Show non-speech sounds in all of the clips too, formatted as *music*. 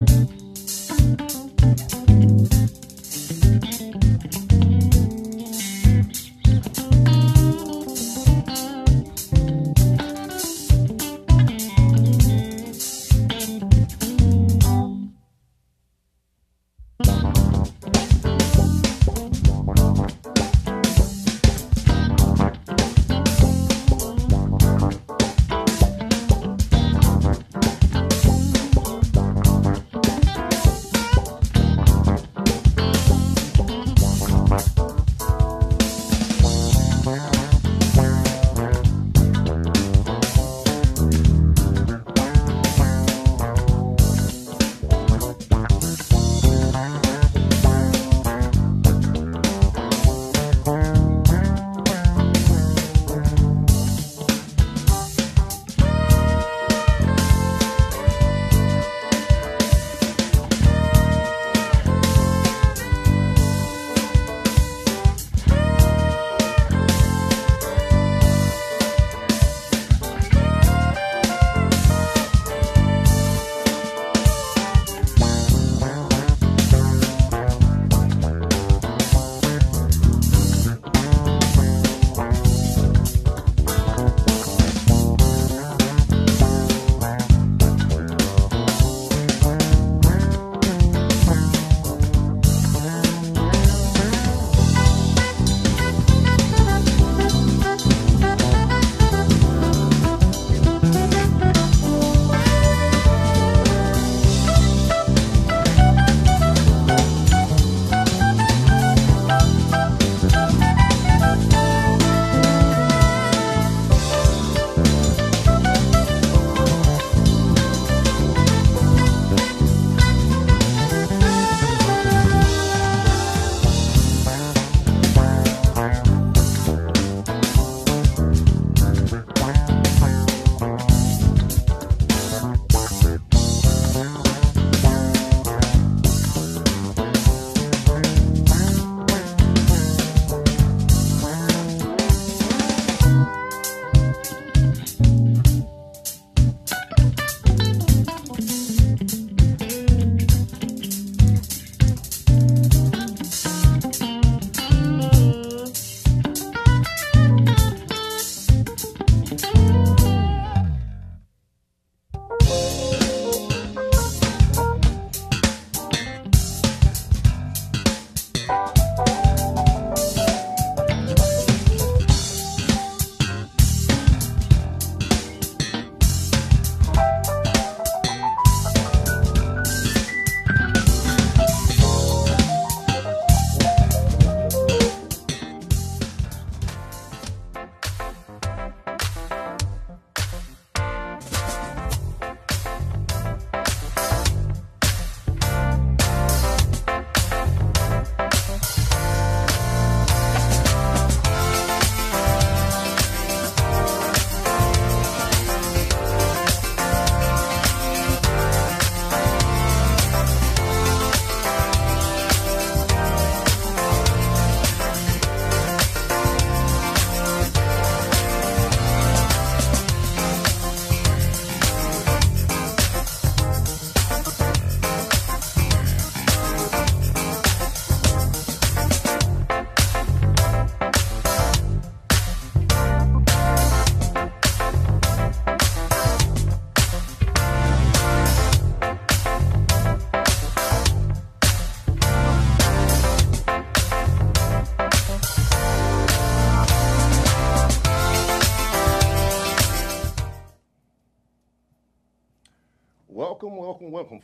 welcome,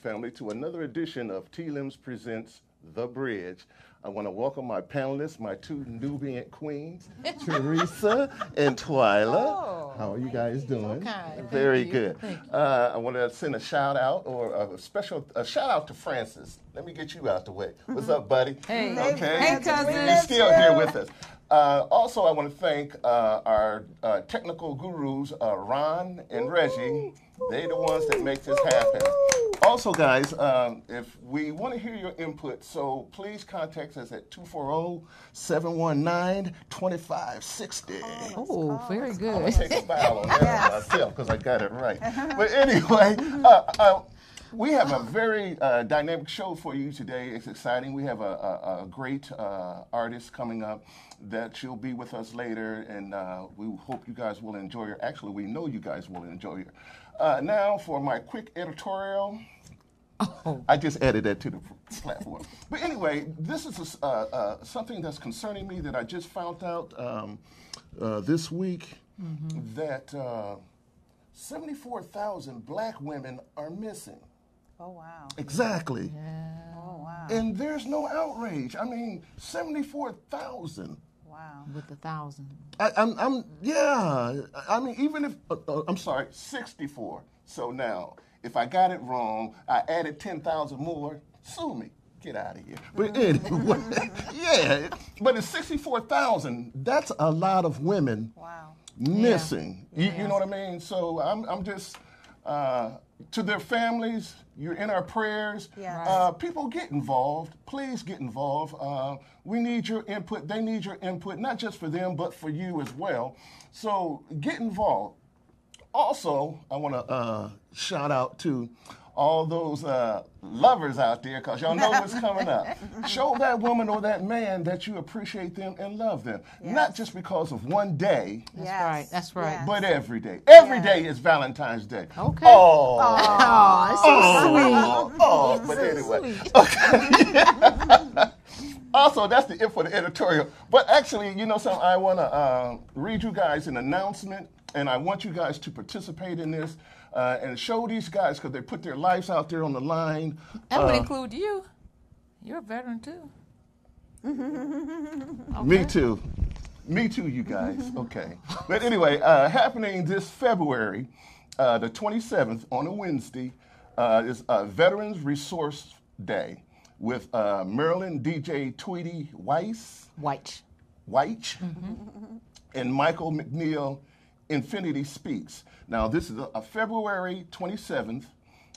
family, to another edition of T-Lims Presents The Bridge. I want to welcome my panelists, my two Nubian queens, *laughs* Teresa and Twyla. Oh, How are you guys doing? Okay. Very good. Uh, I want to send a shout out or a special a shout out to Francis. Let me get you out the way. What's up, buddy? Hey. Okay. Hey, cousin. You're still here with us. Uh, also, I want to thank uh, our uh, technical gurus, uh, Ron and Reggie. They're the ones that make this happen. Also, guys, um, if we want to hear your input, so please contact us at 240-719-2560. Oh, very I'm good. going to take a bow on that myself because I got it right. *laughs* But anyway, uh, uh, we have a very uh, dynamic show for you today. It's exciting. We have a, a, a great uh, artist coming up that she'll be with us later, and uh, we hope you guys will enjoy her. Actually, we know you guys will enjoy her. Uh, now, for my quick editorial. Oh. I just added that to the platform. But anyway, this is a, uh, uh, something that's concerning me that I just found out um, uh, this week that uh, 74,000 black women are missing. Oh wow. Exactly. Oh wow. And there's no outrage. I mean, 74,000. Wow. With a thousand. I, I'm, I'm, yeah. I mean, even if, uh, uh, I'm sorry, 64. So now, if I got it wrong, I added 10,000 more, sue me. Get out of here. *laughs* But anyway, *laughs* yeah, but it's 64,000. That's a lot of women Wow. missing. You, you know what I mean? So I'm, I'm just, uh, to their families, you're in our prayers. Yes. Uh, people get involved. Please get involved. Uh, we need your input. They need your input, not just for them, but for you as well. So get involved. Also, I want to uh, shout out to all those uh, lovers out there, because y'all know what's coming up. *laughs* Show that woman or that man that you appreciate them and love them. Not just because of one day, That's Yes. right. That's right. Yes. but every day. Every Yeah. day is Valentine's Day. Okay. Oh. Oh, it's so sweet. Oh, oh, but anyway. *laughs* Also, that's the it for the editorial. But actually, you know something, I want to uh, read you guys an announcement, and I want you guys to participate in this uh, and show these guys because they put their lives out there on the line. That would Uh, include you. You're a veteran too. *laughs* Me too. Me too, you guys. *laughs* Okay. But anyway, uh, happening this February, uh, the 27th, on a Wednesday, uh, is uh, Veterans Resource Day with uh, Maryland DJ Tweety Weiss, White. White, and Michael McNeil, Infinity Speaks. Now, this is a, a February 27th,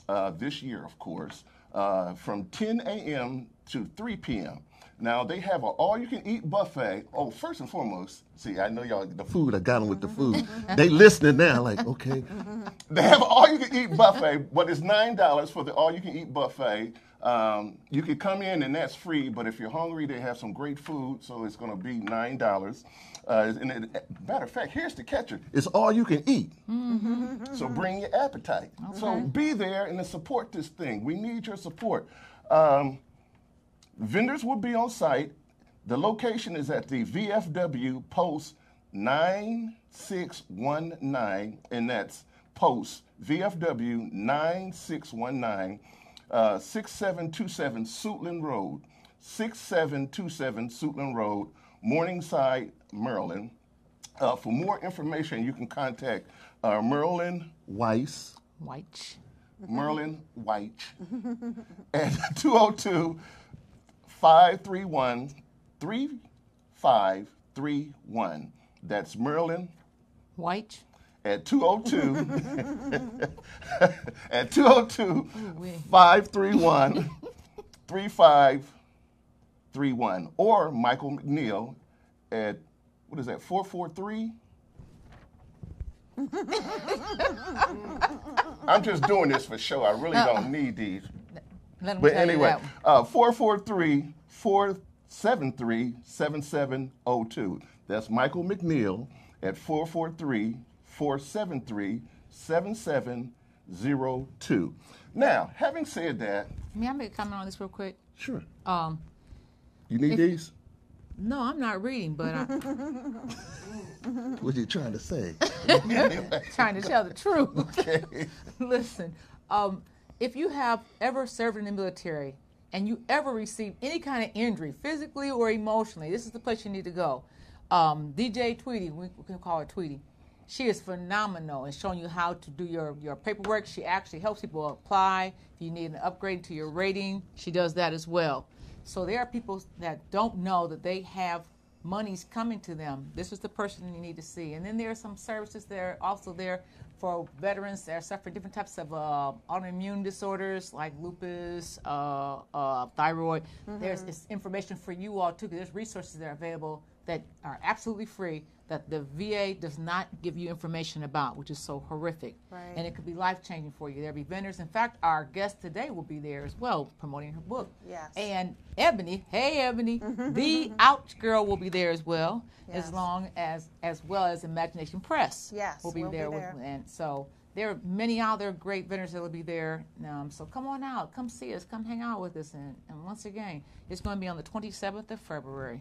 uh, this year, of course, uh, from 10 a.m. to 3 p.m. Now, they have an all you can eat buffet. Oh, first and foremost, see, I know y'all, the food, I got them with the food. *laughs* they listening now, like, okay. *laughs* They have an all you can eat buffet, but it's $9 for the all you can eat buffet. Um, you can come in and that's free, but if you're hungry, they have some great food, so it's going to be nine dollars. Uh, and it, matter of fact, here's the catcher: it's all you can eat. So bring your appetite. So be there and support this thing. We need your support. Um, vendors will be on site. The location is at the VFW Post 9619, and that's Post VFW 9619, uh, 6727 Suitland Road, 6727 Suitland Road, Morningside, Maryland. Uh, for more information, you can contact uh, Merlin Weiss. White. Merlin White at 202 531 3531. That's Merlin White. At 202 *laughs* at 202 531 3531 or Michael McNeil at what is that 443 *laughs* I'm just doing this for show. I really don't need these. Let But anyway, uh, 443 473 7702. That's Michael McNeil at 443 473 7702. Now, having said that, May I make a comment on this real quick? sure. Um, You need these? no, I'm not reading, but I'm *laughs* What are you trying to say? *laughs* trying to tell the truth. *laughs* okay. Listen, um, if you have ever served in the military and you ever received any kind of injury, physically or emotionally, this is the place you need to go. Um, DJ Tweety, we we can call her Tweety. She is phenomenal in showing you how to do your, your paperwork. She actually helps people apply. If you need an upgrade to your rating, she does that as well. So there are people that don't know that they have monies coming to them. This is the person you need to see. And then there are some services that are also there for veterans that suffer different types of uh, autoimmune disorders like lupus, uh, uh, thyroid. There's information for you all too. There's resources that are available that are absolutely free that the VA does not give you information about, which is so horrific. Right. And it could be life changing for you. There'll be vendors. In fact, our guest today will be there as well, promoting her book. Yes. And Ebony, hey Ebony, the *laughs* Ouch Girl will be there as well, Yes. as long as as well as Imagination Press. Yes, will be we'll be there. there. With, and so there are many other great vendors that will be there. Um, so come on out, come see us, come hang out with us. And, and once again, it's going to be on the 27th of February.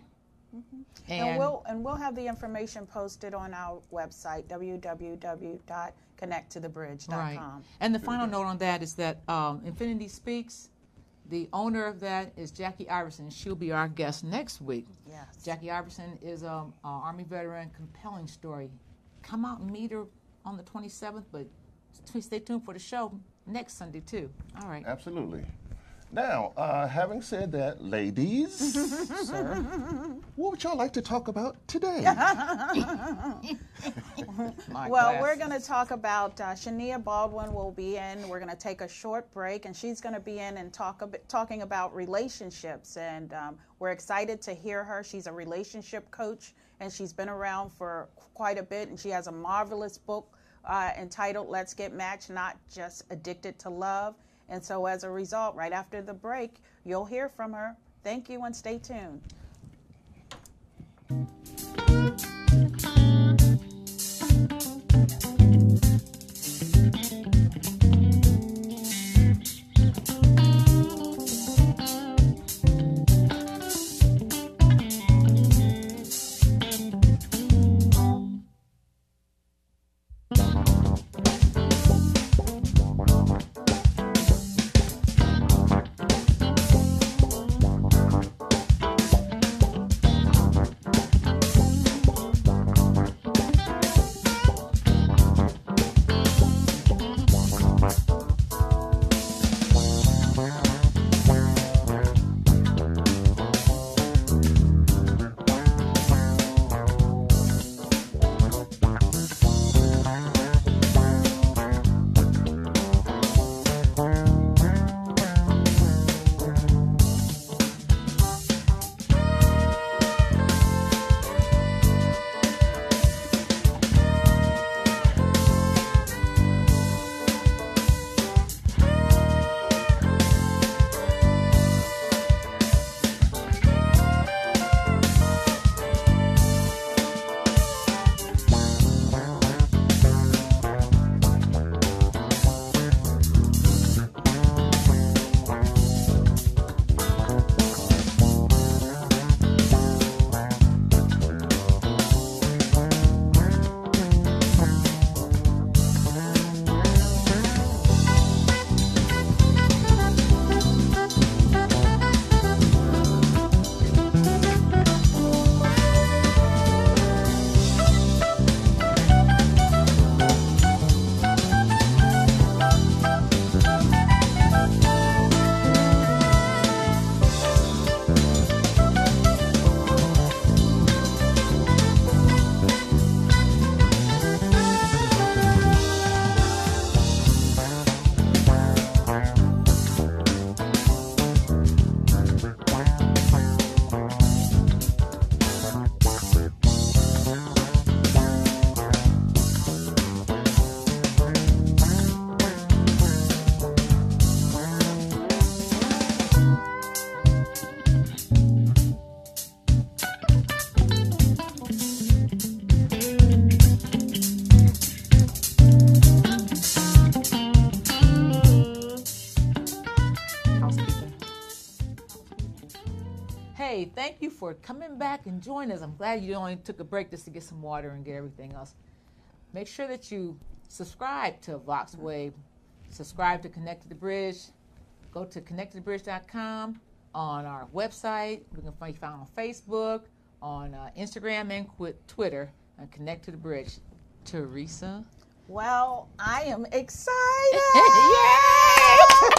Mm-hmm. And, we'll and we'll have the information posted on our website www.connecttothebridge.com. Right. And the final note on that is that um, Infinity Speaks, the owner of that is Jackie Iverson. She'll be our guest next week. Yes. Jackie Iverson is an um, uh, Army veteran, compelling story. Come out and meet her on the 27th, but stay tuned for the show next Sunday, too. All right. Absolutely. Now, uh, having said that, ladies, *laughs* sir, what would y'all like to talk about today? *laughs* My Well, we're going to talk about uh, Shania Baldwin will be in. We're going to take a short break, and she's going to be in and talk a bit, talking about relationships. And um, we're excited to hear her. She's a relationship coach, and she's been around for quite a bit. And she has a marvelous book uh, entitled "Let's Get Matched: Not Just Addicted to Love." And so, as a result, right after the break, you'll hear from her. Thank you, and stay tuned. Thank you for coming back and joining us. I'm glad you only took a break just to get some water and get everything else. Make sure that you subscribe to VoxWave, subscribe to Connect to the Bridge. Go to connecttothebridge.com on our website. We can find you found on Facebook, on uh, Instagram, and Twitter. And Connect to the Bridge. Teresa. Well, I am *laughs* excited. Yay!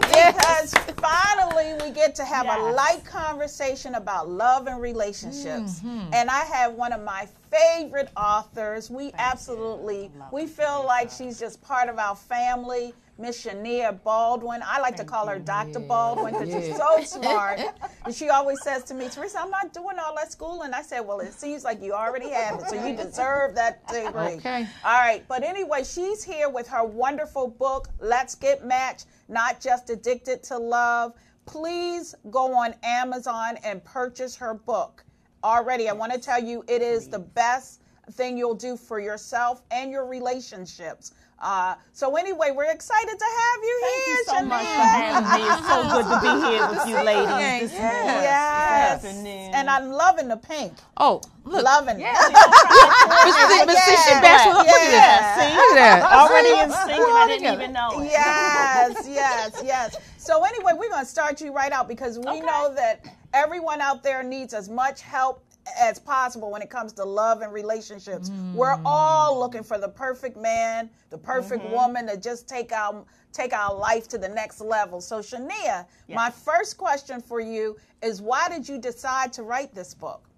Because finally we get to have a light conversation about love and relationships. And I have one of my favorite authors. We absolutely we feel like she's just part of our family Miss Shania Baldwin. I like to call her Dr. Baldwin because she's so *laughs* smart. and she always says to me, Teresa, I'm not doing all that school. And I said, Well, it seems like you already have it, so you deserve that degree. *laughs* Okay. All right. But anyway, she's here with her wonderful book, Let's Get Matched, Not Just Addicted to Love. Please go on Amazon and purchase her book. Already, I want to tell you, it is the best thing you'll do for yourself and your relationships. Uh, so anyway, we're excited to have you Thank here, you so much for having me. It's so good to be here with you *laughs* ladies this Yes. morning. Yes. This. And I'm loving the pink. Oh, look. Loving yeah, it. But see, but see, she Yeah. Look at that. See? Look at that. *laughs* already See? in sync, and I didn't even know it. yes, *laughs* yes, yes. So anyway, we're going to start you right out because we Okay. know that everyone out there needs as much help as possible when it comes to love and relationships. We're all looking for the perfect man, the perfect Mm-hmm. woman to just take our take our life to the next level. So Shania, my first question for you is why did you decide to write this book?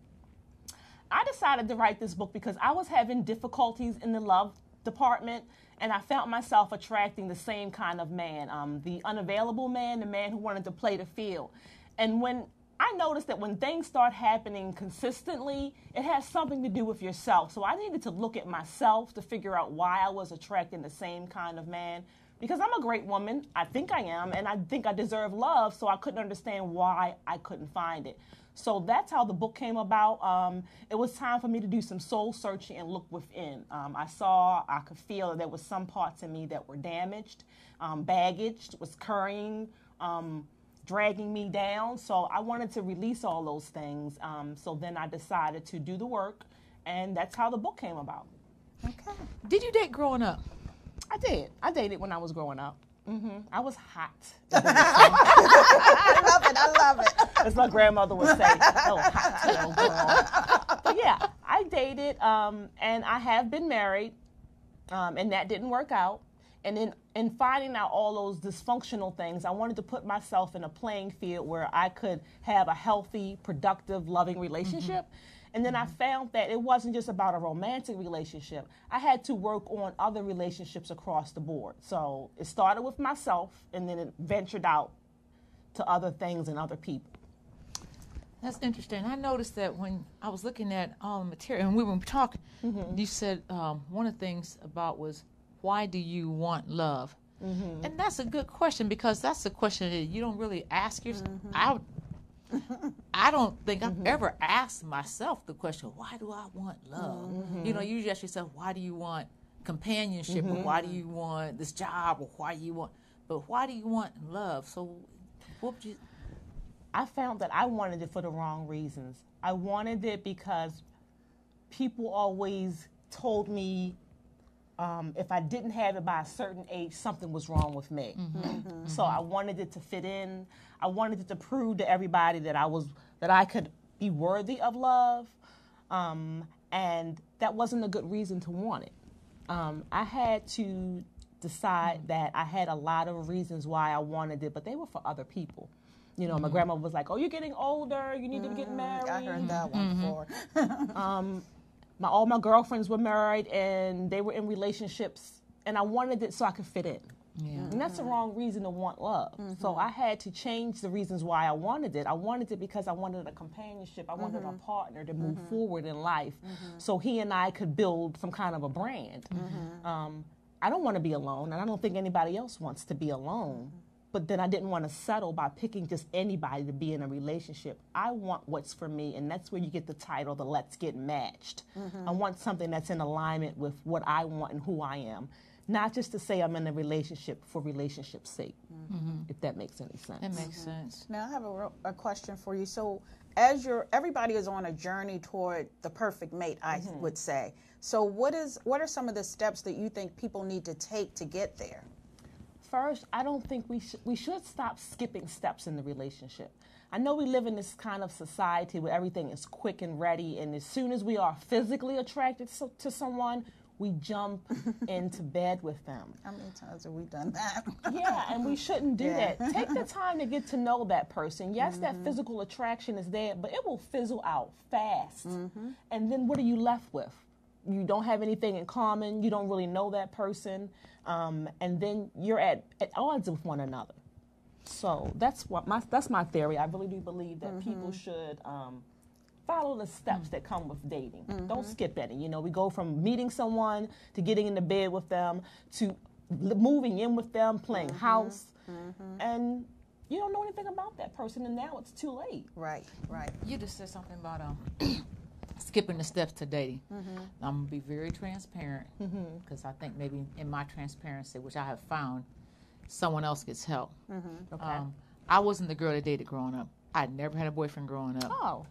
I decided to write this book because I was having difficulties in the love department, and I found myself attracting the same kind of man um, the unavailable man, the man who wanted to play the field. And when I noticed that when things start happening consistently, it has something to do with yourself. So I needed to look at myself to figure out why I was attracting the same kind of man. Because I'm a great woman, I think I am, and I think I deserve love, so I couldn't understand why I couldn't find it. So that's how the book came about. Um, it was time for me to do some soul searching and look within. Um, I saw, I could feel that there was some parts in me that were damaged, um, baggage was carrying, um, dragging me down. So I wanted to release all those things. Um, so then I decided to do the work, and that's how the book came about. Okay. Did you date growing up? I did. I dated when I was growing up. hmm I was hot, *laughs* I love it. I love it. as my grandmother would say. Oh, hot girl. But yeah, I dated, um, and I have been married, um, and that didn't work out. And in, in finding out all those dysfunctional things, I wanted to put myself in a playing field where I could have a healthy, productive, loving relationship. And then I found that it wasn't just about a romantic relationship. I had to work on other relationships across the board. So it started with myself, and then it ventured out to other things and other people. That's interesting. I noticed that when I was looking at all the material and we were talking, you said um, one of the things about was why do you want love? Mm-hmm. And that's a good question because that's a question that you don't really ask yourself. Mm-hmm. I, I don't think I've mm-hmm. ever asked myself the question, why do I want love? You know, you usually ask yourself, why do you want companionship or why do you want this job or why do you want, but why do you want love? So what would you, I found that I wanted it for the wrong reasons. I wanted it because people always told me um, if I didn't have it by a certain age, something was wrong with me. Mm-hmm. Mm-hmm. Mm-hmm. So I wanted it to fit in. I wanted it to prove to everybody that I was that I could be worthy of love, um, and that wasn't a good reason to want it. Um, I had to decide that I had a lot of reasons why I wanted it, but they were for other people. You know, my grandma was like, "Oh, you're getting older. You need to get married." I heard that one before. *laughs* Um, my all my girlfriends were married and they were in relationships and I wanted it so I could fit in. Yeah. And that's the wrong reason to want love. So mm-hmm. I had to change the reasons why I wanted it. I wanted it because I wanted a companionship. I wanted a mm-hmm. partner to move mm-hmm. forward in life so he and I could build some kind of a brand. Um, I don't want to be alone, and I don't think anybody else wants to be alone. But then I didn't want to settle by picking just anybody to be in a relationship. I want what's for me, and that's where you get the title, the Let's Get Matched. Mm-hmm. I want something that's in alignment with what I want and who I am. Not just to say I'm in a relationship for relationship's sake, mm-hmm. if that makes any sense. that makes sense. Now I have a, real- a question for you. So, as you're, everybody is on a journey toward the perfect mate, I mm-hmm. would say. So, what is, what are some of the steps that you think people need to take to get there? First, I don't think we should we should stop skipping steps in the relationship. I know we live in this kind of society where everything is quick and ready, and as soon as we are physically attracted so, to someone, we jump *laughs* into bed with them. How many times have we done that? Yeah, and we shouldn't do Yeah. that. Take the time to get to know that person. Yes, that mm-hmm. physical attraction is there, but it will fizzle out fast. Mm-hmm. And then what are you left with? You don't have anything in common. You don't really know that person, um, and then you're at, at odds with one another. So that's what my that's my theory. I really do believe that people should um, follow the steps that come with dating. Don't skip any. You know, we go from meeting someone to getting into bed with them to l- moving in with them, playing house, and you don't know anything about that person, and now it's too late. Right, right. You just said something about um, skipping the steps to dating. Mm-hmm. I'm gonna be very transparent mm-hmm. because I think maybe in my transparency, which I have found, someone else gets help. Mm-hmm. Okay. Um, I wasn't the girl that dated growing up. I never had a boyfriend growing up. oh,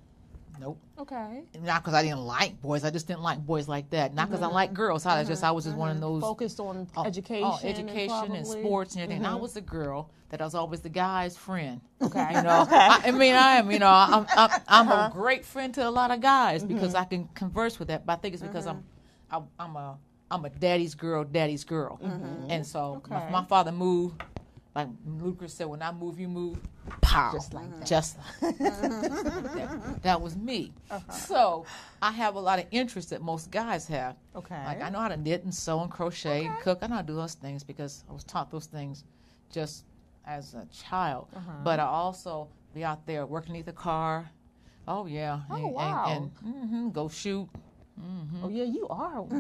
Nope. okay. Not because I didn't like boys. I just didn't like boys like that. Not because I like mm-hmm. girls. I just I was just mm-hmm. one of those Focused on oh, oh education, oh, education and, probably- sports and everything. And I mm-hmm. was the girl that I was always the guy's friend. Okay. You know, *laughs* I, I mean, I am. You know, I'm I'm, I'm a uh-huh. great friend to a lot of guys because I can converse with that. But I think it's because I'm I, I'm a I'm a daddy's girl, daddy's girl, and so my, my father moved. Like Ludacris said, when I move, you move. Pow. Just like that. Just *laughs* like that. That was me. So I have a lot of interest that most guys have. Okay. Like I know how to knit and sew and crochet and cook. I know how to do those things because I was taught those things just as a child. Uh-huh. But I also be out there working in the car. Oh yeah. Oh, and, and- wow. And, mhm, go shoot Oh yeah, you are. *laughs*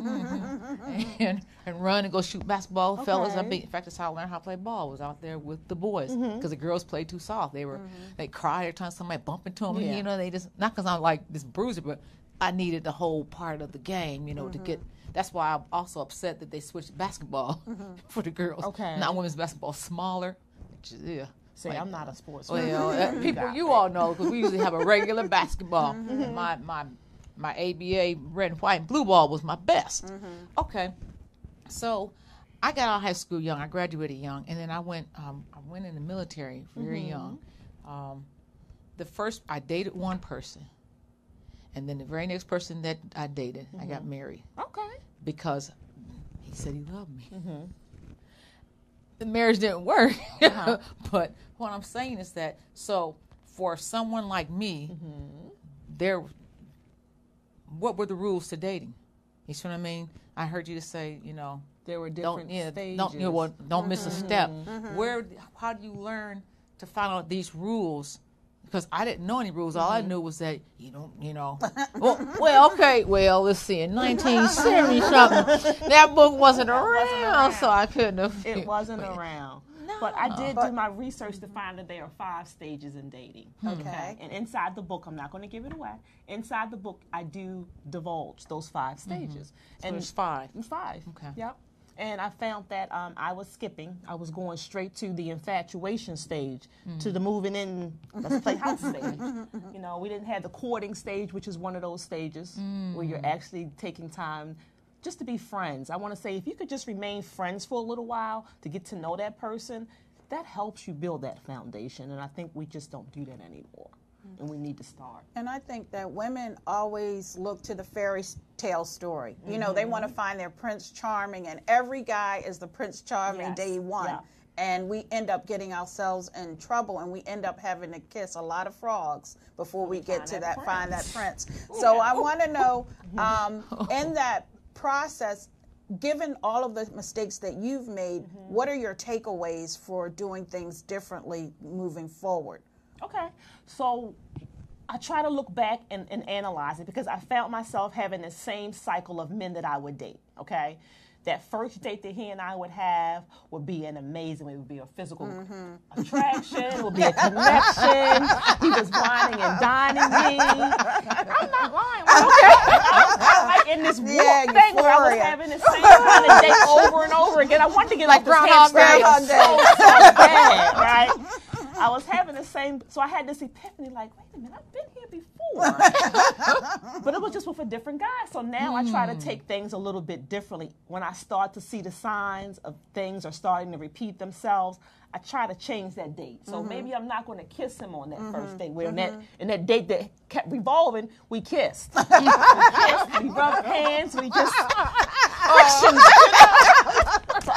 and, and run and go shoot basketball. Fellas, I Okay. beat. In fact, that's how I learned how to play ball. Was out there with the boys because Mm-hmm. the girls played too soft. They were they cried every time somebody bumped into them. Yeah. You know, they just not because I'm like this bruiser, but I needed the whole part of the game. You know, to get. Mm-hmm. That's why I'm also upset that they switched basketball *laughs* for the girls. Okay. Now women's basketball smaller. Is, yeah. See, Like, I'm not a sports. well, uh, *laughs* people, you all know because we usually have a regular basketball. Mm-hmm. My my my ABA red and white and blue ball was my best. Mm-hmm. Okay, so I got out of high school young. I graduated young, and then I went um, I went in the military very Mm-hmm. young. Um, the first I dated one person, and then the very next person that I dated, I got married Okay. because he said he loved me. Mm-hmm. The marriage didn't work, Uh-huh. *laughs* but what I'm saying is that so for someone like me, Mm-hmm. there, what were the rules to dating? You see what I mean? I heard you to say, you know, There were don't different yeah, stages. don't you know, well, don't miss a step. Mm-hmm. Where, how do you learn to find out these rules? Because I didn't know any rules. All I Mm-hmm. knew was that you don't, you know. *laughs* well, well, okay. Well, let's see. In *laughs* 1970 something, that book wasn't around, so I couldn't have. It *laughs* wasn't around. But I did do my research to find that there are five stages in dating. Hmm. Okay. And inside the book, I'm not going to give it away. Inside the book, I do divulge those 5 mm-hmm. stages. So and there's five. Five. Okay. Yep. And I found that um, I was skipping. I was going straight to the infatuation stage, mm-hmm. to the moving in, let's play house *laughs* stage. You know, we didn't have the courting stage, which is one of those stages mm. where you're actually taking time just to be friends. I want to say if you could just remain friends for a little while to get to know that person, that helps you build that foundation. And I think we just don't do that anymore. And we need to start. And I think that women always look to the fairy tale story. You know, they want Mm-hmm. to find their prince charming, and every guy is the prince charming Yes. day one. Yeah. And we end up getting ourselves in trouble, and we end up having to kiss a lot of frogs before we get to that that find that prince. prince. *laughs* So I want to know, *laughs* um, in that process, given all of the mistakes that you've made, Mm-hmm. what are your takeaways for doing things differently moving forward? Okay. So I try to look back and, and analyze it because I found myself having the same cycle of men that I would date. Okay. That first date that he and I would have would be an amazing, it would be a physical mm-hmm. attraction, it would be a *laughs* connection. he was wining and dining me. I'm not lying. Okay. *laughs* I was kind of like in this Yeah, thing where I was having the same kind of date over and over again. I wanted to get Like off this Groundhog hamster Day. so, so bad, right? I was having the same, so I had this epiphany like, wait a minute, I've been here before. *laughs* but it was just with a different guy. So now I try to hmm. take things a little bit differently. When I start to see the signs of things are starting to repeat themselves, I try to change that date. So mm-hmm. maybe I'm not going to kiss him on that first mm-hmm. date. Where in that mm-hmm. in that date that kept revolving, we kissed. *laughs* we kissed, we rubbed hands, we just. *laughs*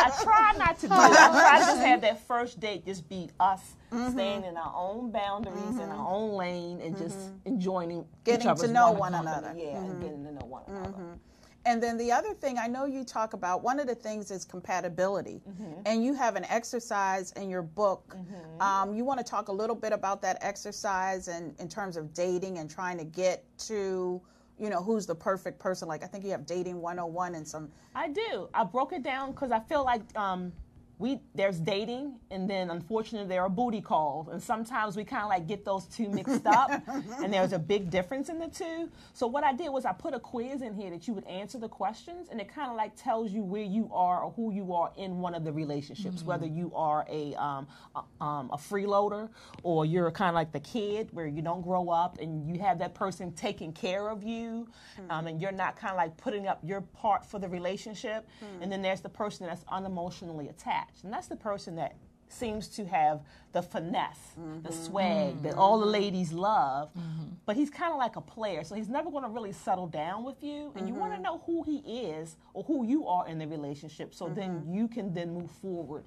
I try not to do it. I try to just have that first date just be us mm-hmm. staying in our own boundaries in our mm-hmm. own lane and just mm-hmm. enjoying Getting to know one company. another. Yeah, and getting to know one another. And then the other thing I know you talk about, one of the things is compatibility. And you have an exercise in your book. Um, you want to talk a little bit about that exercise and in terms of dating and trying to get to, you know, who's the perfect person. Like I think you have dating 101 and some. I do. I broke it down because I feel like um, we there's dating, and then unfortunately there are booty calls, and sometimes we kind of like get those two mixed up, *laughs* and there's a big difference in the two. So what I did was I put a quiz in here that you would answer the questions, and it kind of like tells you where you are or who you are in one of the relationships, whether you are a um, a, um, a freeloader or you're kind of like the kid where you don't grow up and you have that person taking care of you, um, and you're not kind of like putting up your part for the relationship, and then there's the person that's unemotionally attached, and that's the person that seems to have the finesse, the mm-hmm. swag that mm-hmm. all the ladies love, mm-hmm. but he's kind of like a player, so he's never going to really settle down with you, and you want to know who he is or who you are in the relationship, so then you can then move forward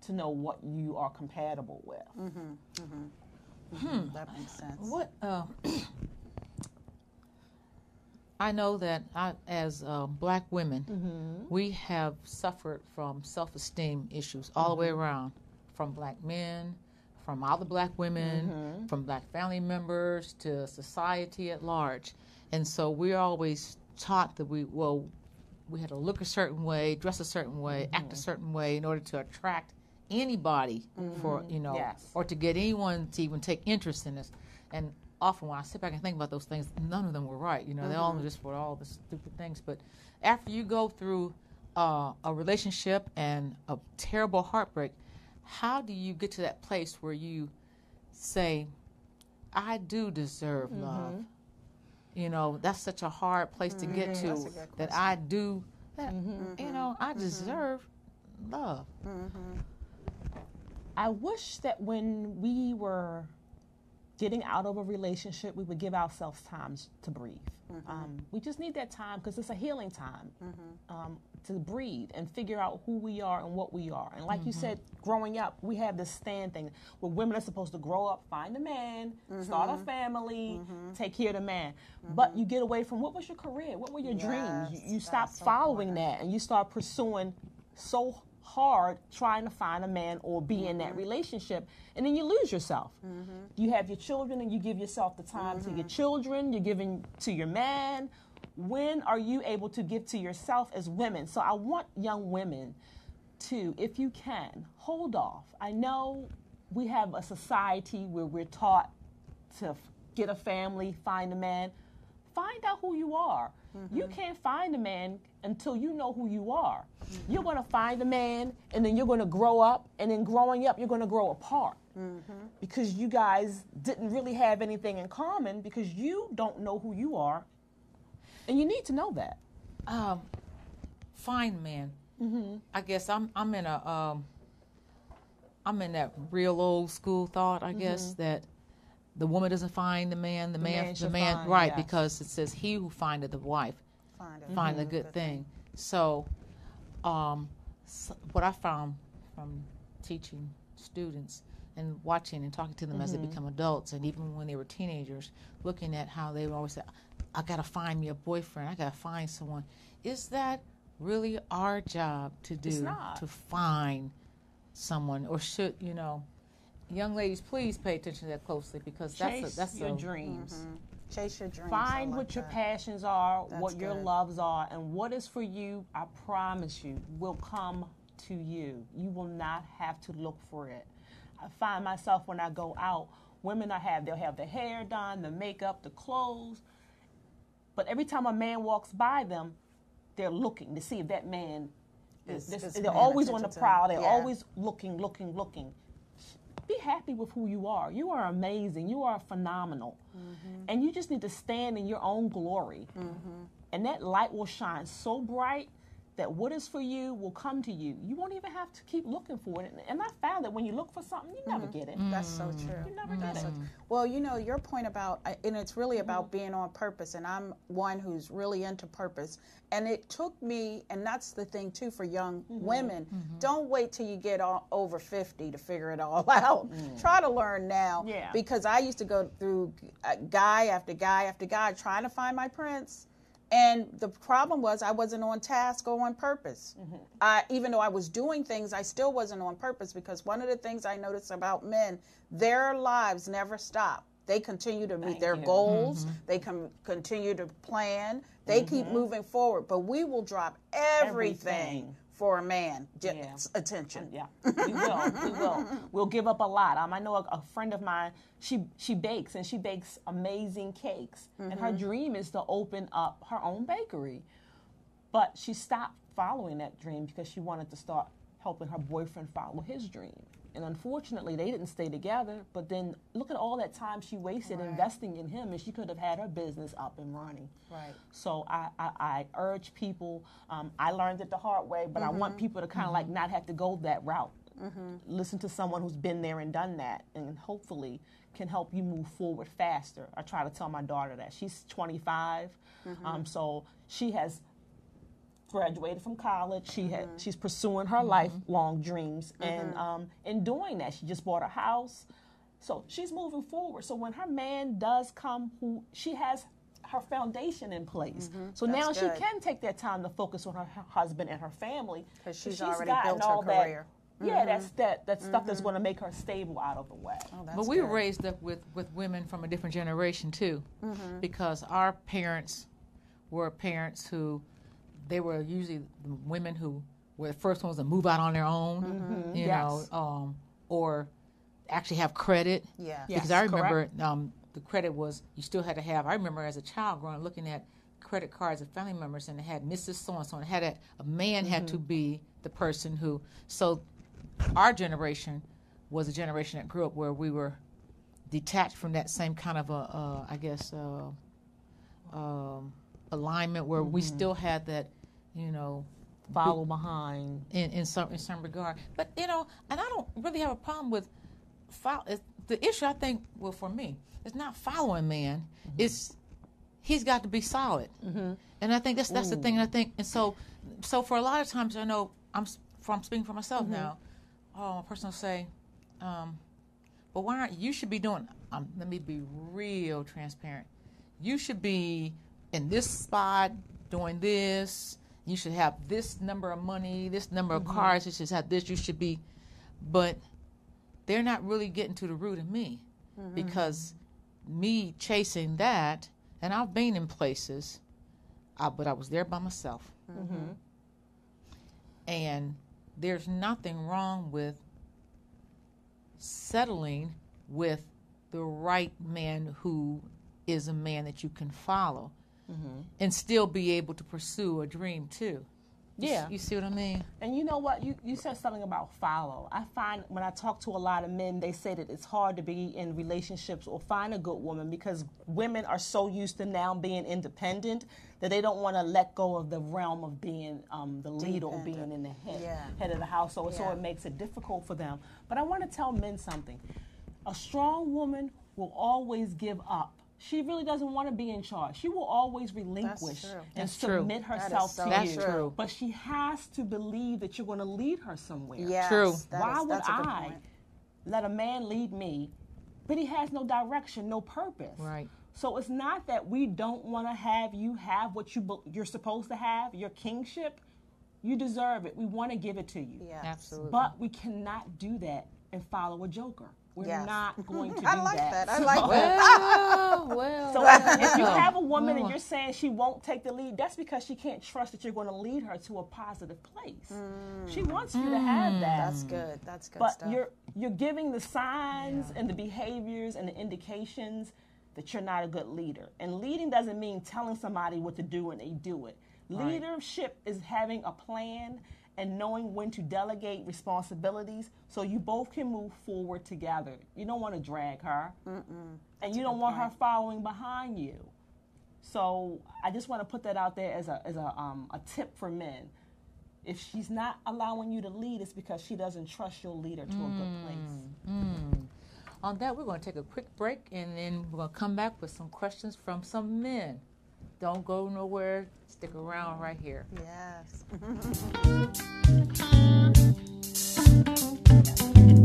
to know what you are compatible with. Hmm. That makes sense. What? Uh, I know that I, as uh, black women, Mm-hmm. we have suffered from self-esteem issues all the way Mm-hmm. around, from black men, from other black women, Mm-hmm. from black family members to society at large, and so we're always taught that we well, we had to look a certain way, dress a certain way, act a Mm-hmm. certain way in order to attract anybody for you know Yes. or to get anyone to even take interest in us. And often when I sit back and think about those things, none of them were right. You know, they all mm-hmm. just were all the stupid things. But after you go through uh, a relationship and a terrible heartbreak, how do you get to that place where you say, I do deserve mm-hmm. love? You know, that's such a hard place to get mm-hmm. to That's a good that I do, that, you know, I deserve love. I wish that when we were getting out of a relationship, we would give ourselves time to breathe. Um, we just need that time because it's a healing time um, to breathe and figure out who we are and what we are. And like you said, growing up, we have this stand thing where women are supposed to grow up, find a man, start a family, take care of the man. But you get away from what was your career? What were your dreams? You, you stop that's so following that and you start pursuing so hard trying to find a man or be in that mm-hmm. relationship and then you lose yourself. Mm-hmm. You have your children and you give yourself the time to your mm-hmm. children. You're giving to your man. When are you able to give to yourself as women? So i want young women to if you can hold off. I know we have a society where we're taught to get a family find a man. Find out who you are. You can't find a man until you know who you are. You're going to find a man, and then you're going to grow up, and then growing up, you're going to grow apart because you guys didn't really have anything in common because you don't know who you are, and you need to know that. um, find man. Mm-hmm. I guess I'm I'm in a um, I'm in that real old school thought. I guess that the woman doesn't find the man, the, man, man the man, find, right? yes. Because it says he who findeth the wife Find it. find a good thing. So, um, s what I found from teaching students and watching and talking to them as they become adults, and even when they were teenagers, looking at how they would always say, "I got to find me a boyfriend. I got to find someone." Is that really our job to do not. to find someone, or should you know? Young ladies, please pay attention to that closely because that's Chase a, that's your a, dreams. Mm-hmm. Chase your dreams. Find like what your passions are, That's what your good. loves are, and what is for you, I promise you, will come to you. You will not have to look for it. I find myself when I go out, women I have, they'll have the hair done, the makeup, the clothes. But every time a man walks by them, they're looking to see if that man Is- is. is they're always on the prowl. They're Yeah. always looking, looking, looking be happy with who you are. You are amazing. You are phenomenal. Mm-hmm. And you just need to stand in your own glory. And that light will shine so bright that what is for you will come to you. You won't even have to keep looking for it. And I found that when you look for something, you never mm. get it. That's so true. You never mm. get That's it. Well, you know, your point about, and it's really mm-hmm. about being on purpose, and I'm one who's really into purpose. And it took me, and that's the thing too for young mm-hmm. women. Mm-hmm. Don't wait till you get all, over 50 to figure it all *laughs* out. Mm. Try to learn now. Yeah. Because I used to go through uh, guy after guy after guy trying to find my prince. And the problem was I wasn't on task or on purpose. Mm-hmm. I, even though I was doing things, I still wasn't on purpose because one of the things I noticed about men, their lives never stop. They continue to meet Thank their you. goals. Mm-hmm. They can continue to plan. They keep mm-hmm. moving forward. But we will drop everything, Everything. For a man. Just Yeah. attention. Yeah, we will. We will. We'll give up a lot. Um, I know a, a friend of mine. She she bakes and she bakes amazing cakes, and her dream is to open up her own bakery. But she stopped following that dream because she wanted to start helping her boyfriend follow his dream. And unfortunately, they didn't stay together. But then look at all that time she wasted investing in him, and she could have had her business up and running. Right. So I, I, I urge people. Um, I learned it the hard way, but I want people to kind of like not have to go that route. Mm-hmm. Listen to someone who's been there and done that, and hopefully can help you move forward faster. I try to tell my daughter that she's 25, um, so she has graduated from college. She had mm-hmm. she's pursuing her mm-hmm. lifelong dreams, mm-hmm. and um, in doing that, she just bought a house. So she's moving forward. So when her man does come, who she has her foundation in place. So now That's she can take that time to focus on her hu- husband and her family because she's gotten already built her all that- career. Yeah, that's that that stuff that's going to make her stable out of the way. Oh, that's But we were raised up with, with women from a different generation too, Mm-hmm. because our parents were parents who they were usually the women who were the first ones to move out on their own, Mm-hmm. you Yes. know, um, or actually have credit. Yeah. Because Yes, I remember um, the credit was you still had to have. I remember as a child growing looking at credit cards of family members and it had Mrs. So and so and it had a, a man had Mm-hmm. to be the person who. So our generation was a generation that grew up where we were detached from that same kind of a, uh, I guess, uh, um, alignment where we Mm-hmm. still had that, you know, Follow behind. in, in some in some regard. But you know, and I don't really have a problem with follow. The issue I think, well, for me, it's not following man. It's he's got to be solid, and I think that's that's the thing. And I think, and so, so for a lot of times, I know I'm from speaking for myself now. Oh, a person will say, um, "But why aren't you should be doing?" Um, let me be real transparent. You should be in this spot doing this. You should have this number of money, this number of mm-hmm. cars. You should have this. You should be, but they're not really getting to the root of me mm-hmm. because me chasing that, and I've been in places, uh, but I was there by myself. Mm-hmm. And there's nothing wrong with settling with the right man who is a man that you can follow and still be able to pursue a dream too. Yeah. You see what I mean? And you know what? You, you said something about follow. I find when I talk to a lot of men, they say that it's hard to be in relationships or find a good woman because women are so used to now being independent that they don't want to let go of the realm of being um, the lead or being in the head, Yeah. head of the household. So it makes it difficult for them. But I want to tell men something. A strong woman will always give up. She really doesn't want to be in charge. She will always relinquish and That's submit That is herself so to That's you. true. But she has to believe that you're going to lead her somewhere. Yes, True. Why is- would that's a good I let a man lead me, but he has no direction, no purpose? Right. So it's not that we don't want to have you have what you be- you're supposed to have, your kingship. You deserve it. We want to give it to you. Yes. Absolutely. But we cannot do that and follow a joker. We're Yes. not going to *laughs* do I like that. I like So- *laughs* that. well, well. so well. if you have a woman and mm. you're saying she won't take the lead, that's because she can't trust that you're going to lead her to a positive place. Mm. She wants you to have mm. that. That's good. That's good but stuff. you're you're giving the signs and the behaviors and the indications that you're not a good leader. And leading doesn't mean telling somebody what to do and they do it. Leadership is having a plan and knowing when to delegate responsibilities so you both can move forward together. You don't want to drag her. And you don't want her following behind you. So I just want to put that out there as a as a um, a tip for men. If she's not allowing you to lead, it's because she doesn't trust your leader lead her to a good place. On that, we're going to take a quick break and then we're going to come back with some questions from some men. Don't go nowhere. Stick around right here. yes.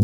*laughs*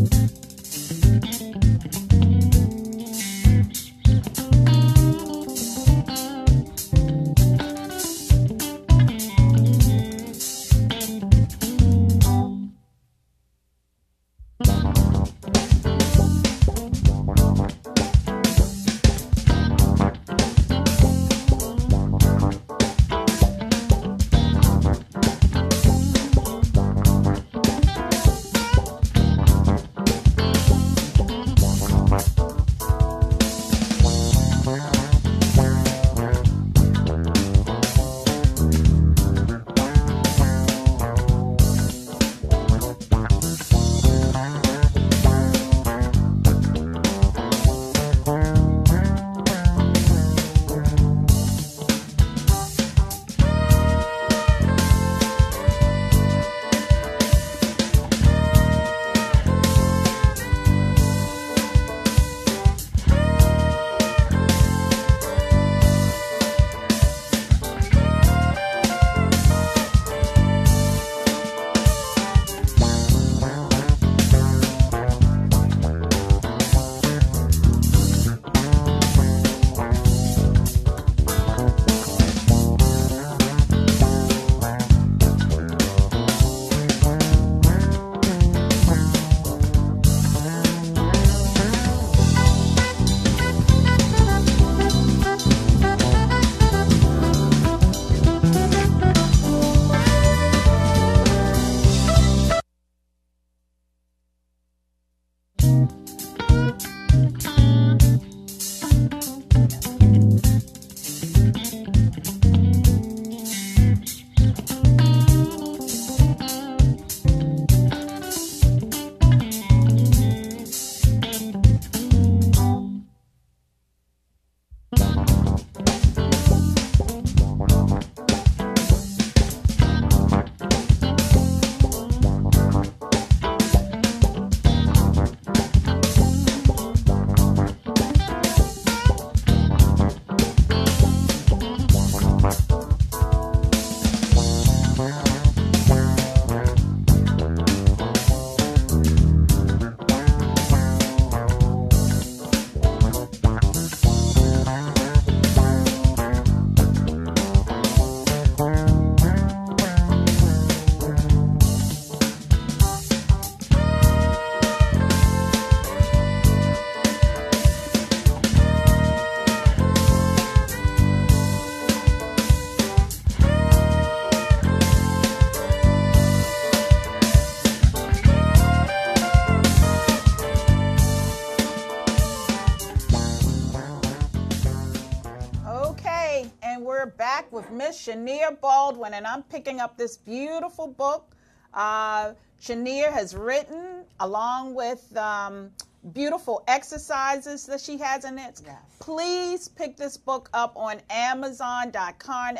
back with Miss Shania Baldwin, and I'm picking up this beautiful book. Uh, Shania has written along with um, beautiful exercises that she has in it. Yes. Please pick this book up on Amazon.com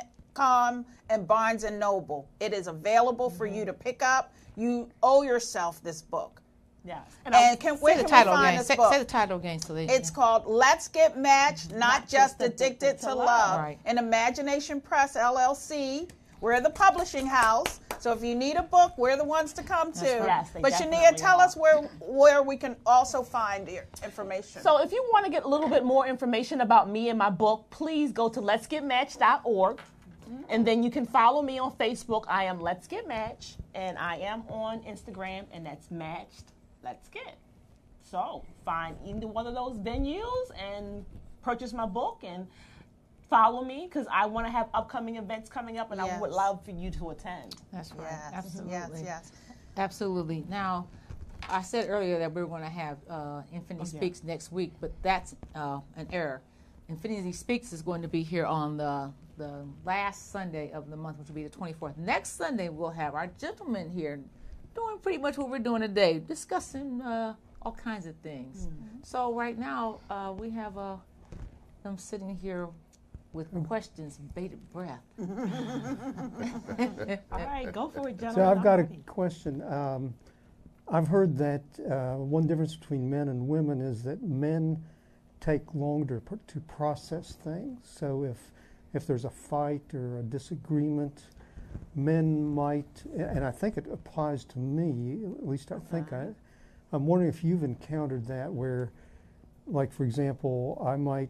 and Barnes and Noble. It is available for you to pick up. You owe yourself this book. Yes. And I- can, where Say the can we find again. this Say, book? say the title again, so they. It's called Let's Get Matched, Not, Just Addicted, to, Love. Right. And Imagination Press LLC. We're the publishing house. So if you need a book, we're the ones to come to. right. Yes, they but Shania, tell are. us where where we can also find your information. So if you want to get a little bit more information about me and my book, please go to letsgetmatched.org. Mm-hmm. And then you can follow me on Facebook. I am Let's Get Matched. And I am on Instagram, and that's Matched Let's Get. So find either one of those venues and purchase my book and follow me because I want to have upcoming events coming up, and I would love for you to attend. That's right. yes, Absolutely. yes, yes. Absolutely. Now, I said earlier that we are going to have uh, Infinity Speaks next week, but that's uh, an error. Infinity Speaks is going to be here on the the last Sunday of the month, which will be the 24th. Next Sunday, we'll have our gentleman here doing pretty much what we're doing today, discussing uh, all kinds of things. So right now, uh, we have uh, them sitting here with questions, bated breath. *laughs* All right, go for it, gentlemen. So I've I'm got a question. Um, I've heard that uh, one difference between men and women is that men take longer to process things. So if if there's a fight or a disagreement, men might, and I think it applies to me. At least I think I. Uh-huh. I'm wondering if you've encountered that where, like for example, I might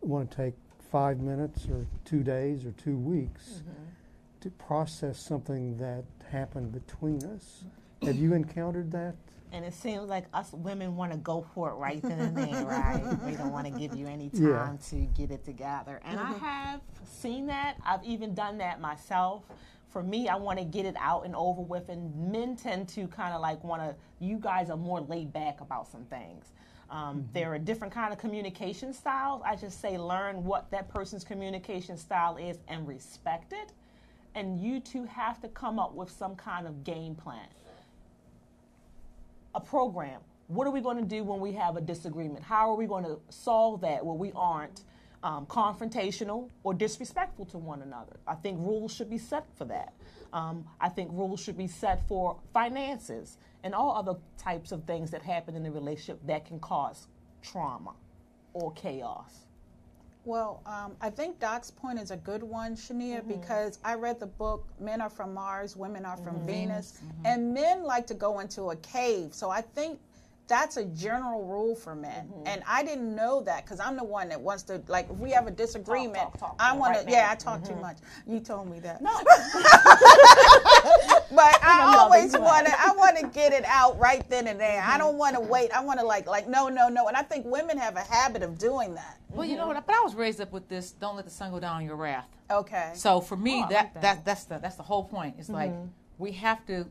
want to take five minutes or two days or two weeks mm-hmm. to process something that happened between us. Mm-hmm. Have you encountered that? And it seems like us women want to go for it right then and there, *laughs* right? we don't want to give you any time Yeah. to get it together. And I have seen that. I've even done that myself. For me, I want to get it out and over with, and men tend to kind of like want to. You guys are more laid back about some things. Um, There are different kind of communication styles. I just say learn what that person's communication style is and respect it. And you two have to come up with some kind of game plan a program. What are we going to do when we have a disagreement? How are we going to solve that where we aren't um, confrontational or disrespectful to one another? I think rules should be set for that. Um, I think rules should be set for finances and all other types of things that happen in the relationship that can cause trauma or chaos. Well, um, I think Doc's point is a good one, Shania, Mm-hmm. because I read the book Men Are From Mars, Women Are Mm-hmm. From Venus, and men like to go into a cave. So I think that's a general rule for men. Mm-hmm. And I didn't know that because I'm the one that wants to, like, if we have a disagreement, talk, talk, I want right to, yeah. I talk too mm-hmm. much. You told me that. No, *laughs* But I *laughs* always want to. I want to get it out right then and there. I mm-hmm. don't want to wait. I want to like, like, no, no, no. And I think women have a habit of doing that. Well, you know mm-hmm. what? But I was raised up with this: don't let the sun go down on your wrath. Okay. So for me, Oh, that, like that that. that's the that's the whole point. It's like we have to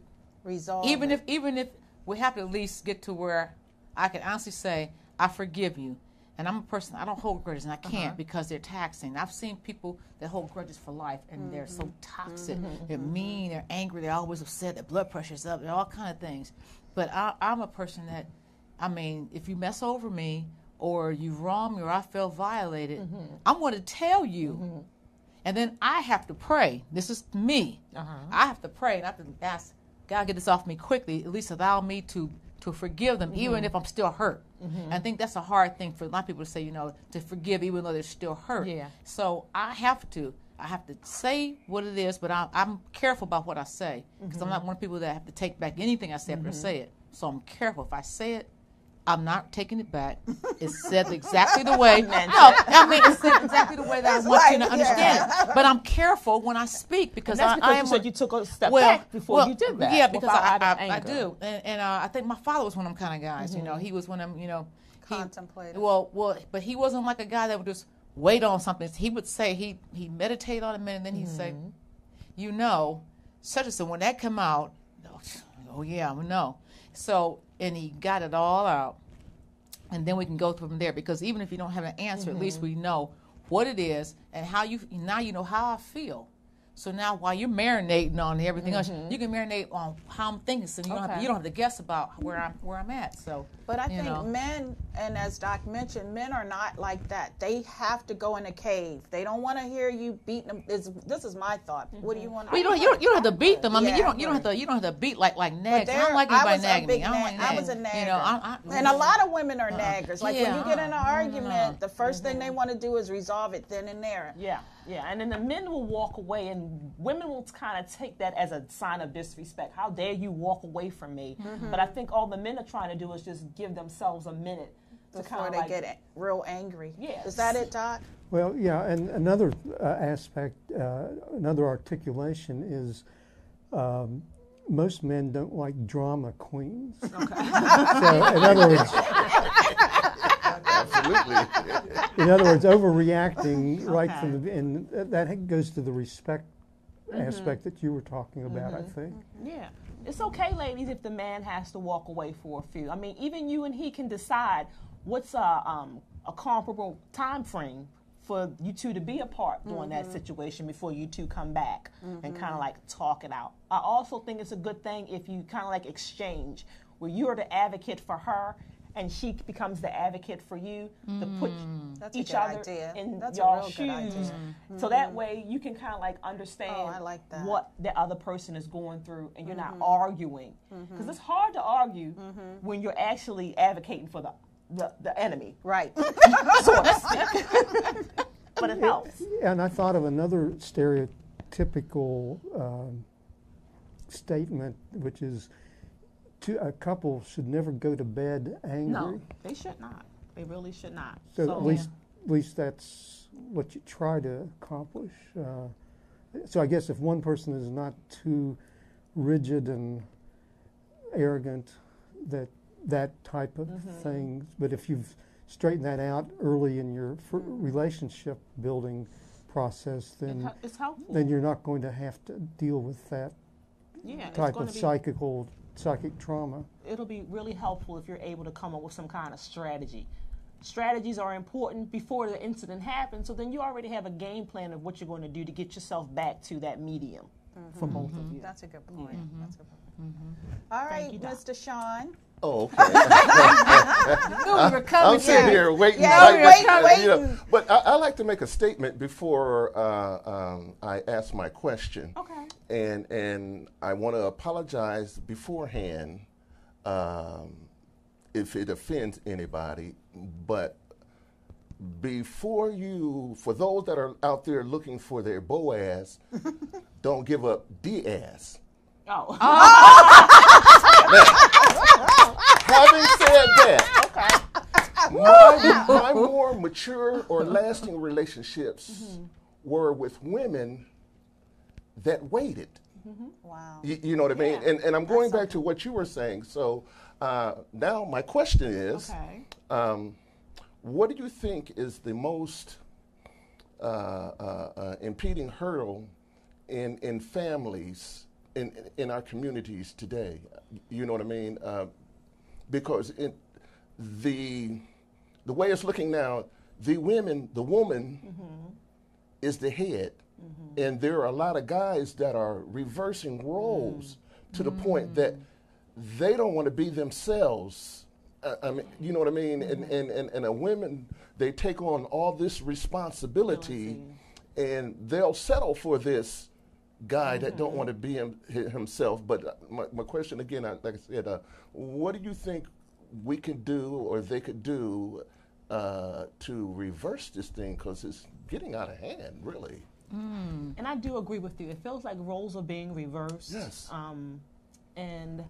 Resolve. even it. if even if we have to at least get to where I can honestly say I forgive you. And I'm a person I don't hold grudges, and I can't uh-huh. because they're taxing. I've seen people that hold grudges for life, and they're so mm-hmm. toxic. Mm-hmm. They're mm-hmm. mean. They're angry. They're always upset. Their blood pressure's up. They're all kind of things. But I, I'm a person that, I mean, if you mess over me or you wrong me or I feel violated, I'm going to tell you. And then I have to pray. This is me. Uh-huh. I have to pray and I have to ask God get this off me quickly. At least allow me to to forgive them, even mm-hmm. if I'm still hurt. And I think that's a hard thing for a lot of people to say. You know, to forgive even though they're still hurt. Yeah. So I have to. I have to say what it is, but I, I'm careful about what I say because I'm mm-hmm. not one of people that have to take back anything I say after I say it. So I'm careful. If I say it, I'm not taking it back. It's *laughs* said exactly the way. *laughs* no, I mean it's said exactly the way that I That's want you to right, understand it. *laughs* But I'm careful when I speak because that's because I you am. said you took a step well, back before well, you did that. Yeah, because I, out of I, I do, and, and uh, I think my father was one of them kind of guys. You know, he was one of them. You know, he- Contemplative. Well, well, but he wasn't like a guy that would just wait on something. He would say he he meditate on a minute, and then he'd say, you know, such and so when that come out, oh yeah, I know. So and he got it all out, and then we can go from there because even if you don't have an answer, at least mm-hmm. we know what it is, and how you now you know how I feel. So now, while you're marinating on everything else, mm-hmm. you can marinate on how I'm thinking. So you don't, have to, you don't have to guess about where I'm where I'm at. So, But I think know. men, and as Doc mentioned, men are not like that. They have to go in a cave. They don't want to hear you beating them. This, this is my thought. What do you mm-hmm. want? Well, you don't, you don't, you don't have to beat them. I mean, Yeah, you don't, you don't have to, you don't have to beat like like nags. I don't like anybody nagging me. I don't nag- like I was a nagging. You know, I, I, And a lot of women are mm-hmm. uh, naggers. Like when you get in an uh, no. argument, the 1st thing they want to do is resolve it then and there. Yeah, yeah, and then the men will walk away, and women will kind of take that as a sign of disrespect. How dare you walk away from me? Mm-hmm. But I think all the men are trying to do is just give themselves a minute to Before kind they of like, get a- real angry. Yes. Is that it, Doc? Well, yeah, and another uh, aspect, uh, another articulation is um, most men don't like drama queens. Okay. so, in other words, *laughs* Absolutely. *laughs* in other words, overreacting *laughs* right from the and that goes to the respect mm-hmm. aspect that you were talking about. I mm-hmm. think. Mm-hmm. Yeah. It's okay, ladies, if the man has to walk away for a few. I mean, even you and he can decide what's a, um, a comparable time frame for you two to be apart during that situation before you two come back and kind of like talk it out. I also think it's a good thing if you kind of like exchange, where you're the advocate for her and she becomes the advocate for you to put That's each other idea. in That's a your real good shoes. idea. So that way you can kind of like understand Oh, I like that. what the other person is going through and you're not Mm-hmm. arguing because it's hard to argue when you're actually advocating for the the, the enemy Right. *laughs* so to speak. *laughs* but it helps And I thought of another stereotypical um, statement, which is, two, a couple should never go to bed angry. no they should not they really should not So, at least, at least that's what you try to accomplish. Uh, so I guess if one person is not too rigid and arrogant, that that type of thing. But if you've straightened that out early in your fr- relationship building process, then hel- it's helpful then you're not going to have to deal with that yeah type of be psychical psychic trauma. it'll be really helpful if you're able to come up with some kind of strategy. Strategies are important before the incident happens, so then you already have a game plan of what you're going to do to get yourself back to that medium for mm-hmm. both of mm-hmm. you. That's a good point. Mm-hmm. That's a good point. All right, you, Mr. Sean. Oh, okay. *laughs* knew we were coming. I'm sitting here waiting. Yeah, like- wait- like, you know, but I, I like to make a statement before uh, um, I ask my question. Okay. And and I want to apologize beforehand um, if it offends anybody. But before you, for those that are out there looking for their Boaz, *laughs* don't give up Diaz. Oh. *laughs* Having said that, my, my more mature or lasting relationships were with women that waited. Wow. You, you know what I mean? Yeah. And, and I'm going back to what you were saying. So uh, now my question is Okay. um, what do you think is the most uh, uh, uh, impeding hurdle in, in families, in, in our communities today? You know what I mean? Uh, because it, the, the way it's looking now, the women, the woman is the head. And there are a lot of guys that are reversing roles to the point that they don't want to be themselves. Uh, I mean, you know what I mean? And, and, and, and a women, they take on all this responsibility and they'll settle for this guy that don't want to be him, himself. But uh, my, my question again, I- like I said, uh, what do you think we can do or they could do uh, to reverse this thing? Because it's getting out of hand, really. And I do agree with you. It feels like roles are being reversed. Yes. Um, and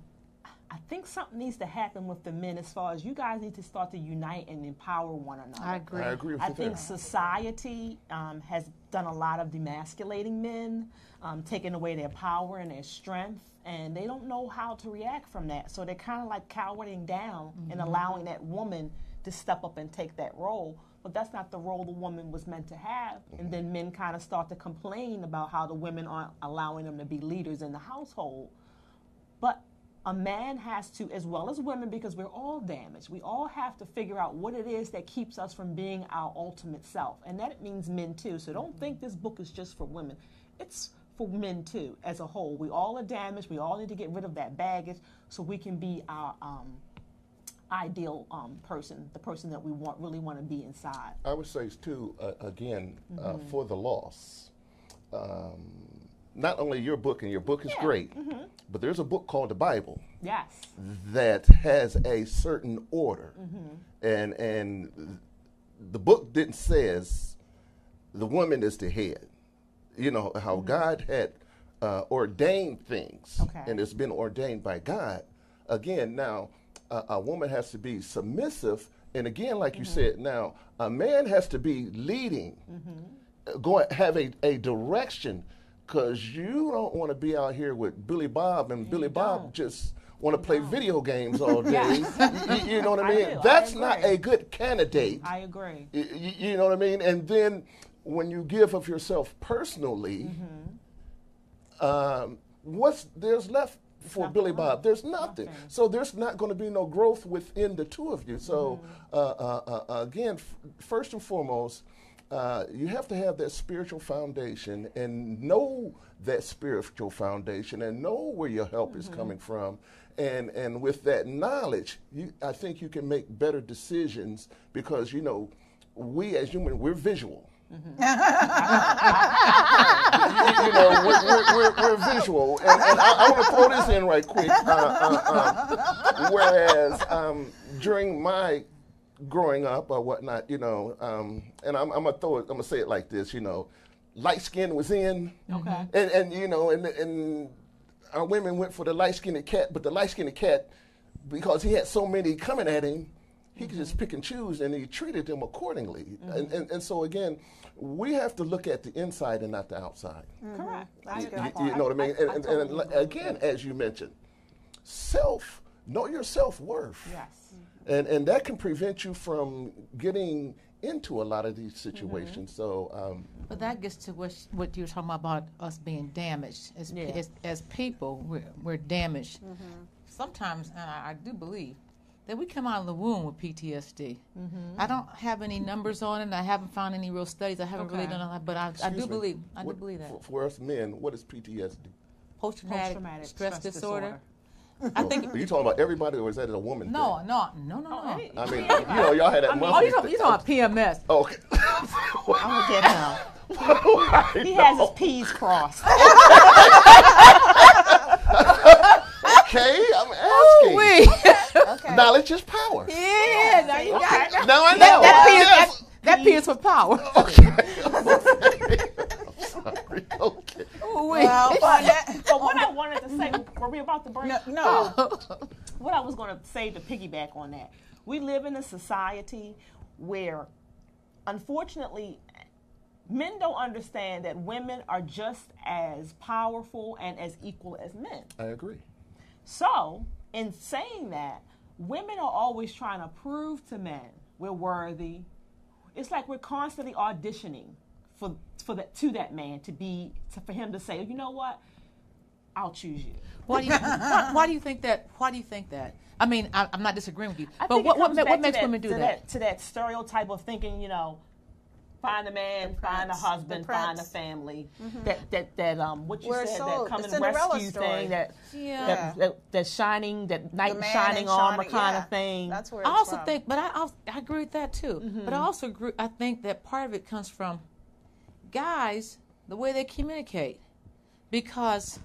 I think something needs to happen with the men as far as you guys need to start to unite and empower one another. I agree. I agree with I you think there. society um, has done a lot of demasculating men, um, taking away their power and their strength, and they don't know how to react from that. So they're kind of like cowering down and allowing that woman to step up and take that role. But that's not the role the woman was meant to have. And then men kind of start to complain about how the women aren't allowing them to be leaders in the household. But a man has to, as well as women, because we're all damaged, we all have to figure out what it is that keeps us from being our ultimate self. And that means men too. So don't think this book is just for women. It's for men too, as a whole. We all are damaged. We all need to get rid of that baggage so we can be our um, ideal um, person, the person that we want really want to be inside. I would say too, uh, again, uh, for the loss. Um, not only your book, and your book is Yeah, great, mm-hmm. but there's a book called the Bible Yes. that has a certain order, mm-hmm. and and the book didn't says the woman is the head. You know how mm-hmm. God had uh, ordained things, Okay. and it's been ordained by God. Again, now a, a woman has to be submissive, and again, like you said, now a man has to be leading, uh, going have a, a direction, because you don't want to be out here with Billy Bob and Billy Bob just want to play video games *laughs* all day. you, you know what I I mean? I That's not a good candidate. I agree. Y- y- You, know what I mean? And then when you give of yourself personally, um, what's there's left for Billy. Bob? There's nothing. Nothing. So there's not going to be no growth within the two of you. So uh, uh, uh, again, f- first and foremost. Uh, you have to have that spiritual foundation and know that spiritual foundation and know where your help is coming from. And, and with that knowledge, you, I think you can make better decisions because, you know, we as human, we're visual. you, *laughs* you know, we're, we're, we're, we're visual. And, and I, I want to throw this in right quick. Uh, uh, uh, whereas um, during my growing up or whatnot, you know, um, and I'm, I'm gonna throw it, I'm gonna say it like this, you know, light skin was in, Okay. Mm-hmm. and and you know, and and our women went for the light skinned cat, but the light skinned cat, because he had so many coming at him, he could just pick and choose, and he treated them accordingly. And, and and so again, we have to look at the inside and not the outside. Correct. Mm-hmm. I, You- you, you know what I mean? and, and, and totally again, as you mentioned, self, know your self worth. Yes. And, and that can prevent you from getting into a lot of these situations. Mm-hmm. So, um, But that gets to what, what you were talking about, about us being damaged. As, Yeah. as, as people, we're, we're damaged. Mm-hmm. Sometimes, and I, I do believe, that we come out of the womb with PTSD. Mm-hmm. I don't have any numbers on it. I haven't found any real studies. I haven't really done a lot, but I, I do me, believe. I do believe that. For, for us men, what is PTSD? Post traumatic Post-traumatic stress, stress disorder. disorder. I think. Are you talking about everybody, or is that a woman? No, thing? no, no, no, no. hey. I mean, you know, y'all had that. I mean- Oh, you talking, talking about PMS? Oh, okay. *laughs* I'm gonna get him. *laughs* He has his P's crossed. okay, I'm asking. Wait. *laughs* Okay. Knowledge is power. yeah, now you got it. Now I know. That, that, P is, that, that P is for power. Sorry. Okay. Wait. Well, on that, But what I wanted to say, were we about to break? no, no. Oh. *laughs* what I was going to say to piggyback on that, we live in a society where, unfortunately, men don't understand that women are just as powerful and as equal as men. I agree. So, in saying that, women are always trying to prove to men we're worthy. It's like we're constantly auditioning for for that to that man to be to, for him to say, you know what, I'll choose you. Why do you *laughs* why, why do you think that? Why do you think that? I mean, I, I'm not disagreeing with you, I but what what, comes ma- back what makes that- women do to that? To that stereotype of thinking, you know, find a man, find a husband, find a prince. family. That that that um, what you We're said, sold. that come The and rescue story. thing, that Yeah. that, that that shining, that knight The in shining armor shining- kind yeah, of thing. That's where I also from. think, but I also, I agree with that too. Mm-hmm. But I also agree. I think that part of it comes from guys the way they communicate, because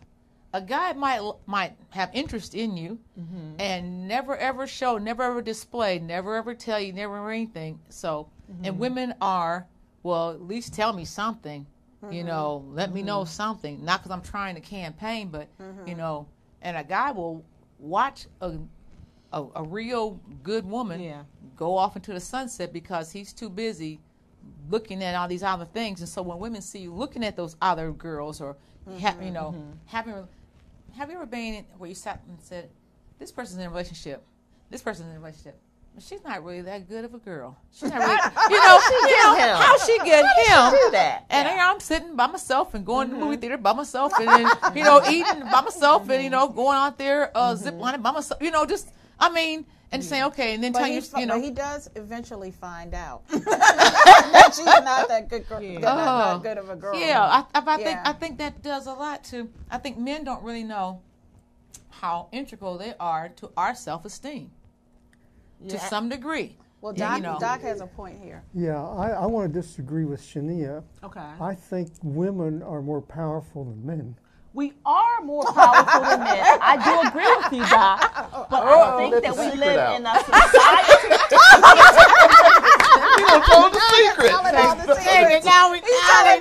a guy might might have interest in you Mm-hmm. and never ever show, never ever display, never ever tell you, never ever anything. So, Mm-hmm. and women are well, at least tell me something. You Mm-hmm. know, let me know something. Not because I'm trying to campaign, but Mm-hmm. you know, and a guy will watch a a, a real good woman Yeah. go off into the sunset because he's too busy looking at all these other things. And so when women see you looking at those other girls or ha- you know having have you ever been where you sat and said this person's in a relationship, this person's in a relationship, she's not really that good of a girl. She's not really, *laughs* you know, you know him? how she get him. do that? And here I'm sitting by myself and going to the movie theater by myself and then, you know, eating by myself and, you know, going out there, uh, zip lining by myself, you know, just, I mean, and saying, mm-hmm. okay, and then But, tell he, you, fi- you but know, he does eventually find out *laughs* that she's not that good, girl, not, not Oh. good of a girl. Yeah, I, I, I think Yeah. I think that does a lot to. I think men don't really know how integral they are to our self-esteem to some degree. Well, Yeah, Doc, you know. Doc has a point here. Yeah, I, I want to disagree with Shania. Okay. I think women are more powerful than men. We are more powerful than men. I do agree with you, Doc. But I think that we live out. in a society. *laughs* You told the secret. Telling all the Dang it, secrets. now we He's now we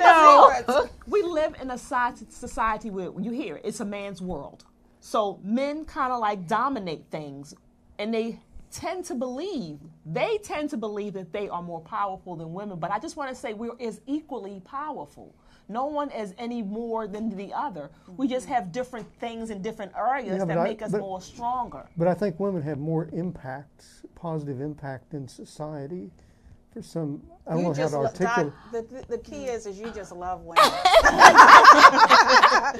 know. we live in a society, society where you hear it, it's a man's world. So men kind of like dominate things, and they tend to believe they tend to believe that they are more powerful than women. But I just want to say we're as equally powerful. No one is any more than the other. We just mm-hmm. have different things in different areas Yeah, but that I- make us but- more stronger. But I think women have more impact, positive impact in society. For some, I don't You know how just to articulate. Doc, the, the, the key mm. is, is you just love *laughs* women.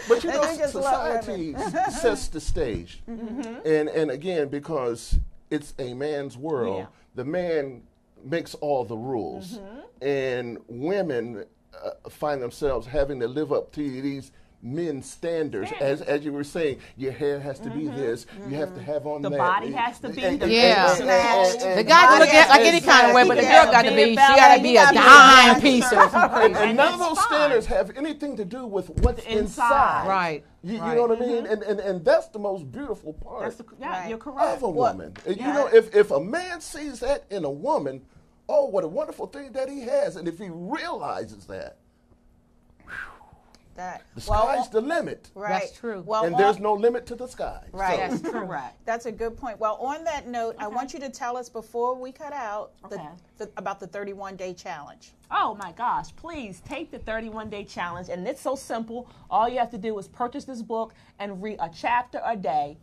But you know, you society sets the stage, mm-hmm. and and again because it's a man's world, Yeah. the man makes all the rules, mm-hmm. and women uh, find themselves having to live up to these men's standards. As as you were saying, your hair has to be mm-hmm. this, you have to have on The that. body has to be And- and- Yeah. and- and- and- The guy can look at like any kind of way, but the girl got to be, she got to be a dime piece or some *laughs* and none of those fine. standards have anything to do with what's inside. inside. Right, You, you know what I mean? Mm-hmm. And, and and that's the most beautiful part That's the, yeah, Right. you're correct. of a woman. And You know, if if a man sees that in a woman, oh, what a wonderful thing that he has. And if he realizes that, that. the Well, sky's the limit. right. That's true. Well, and on- there's no limit to the sky. Right. So- That's true. Correct. That's a good point. Well, on that note, I want you to tell us before we cut out the, Okay. the, about the 31 day challenge. Oh my gosh, please take the 31 day challenge. And it's so simple. All you have to do is purchase this book and read a chapter a day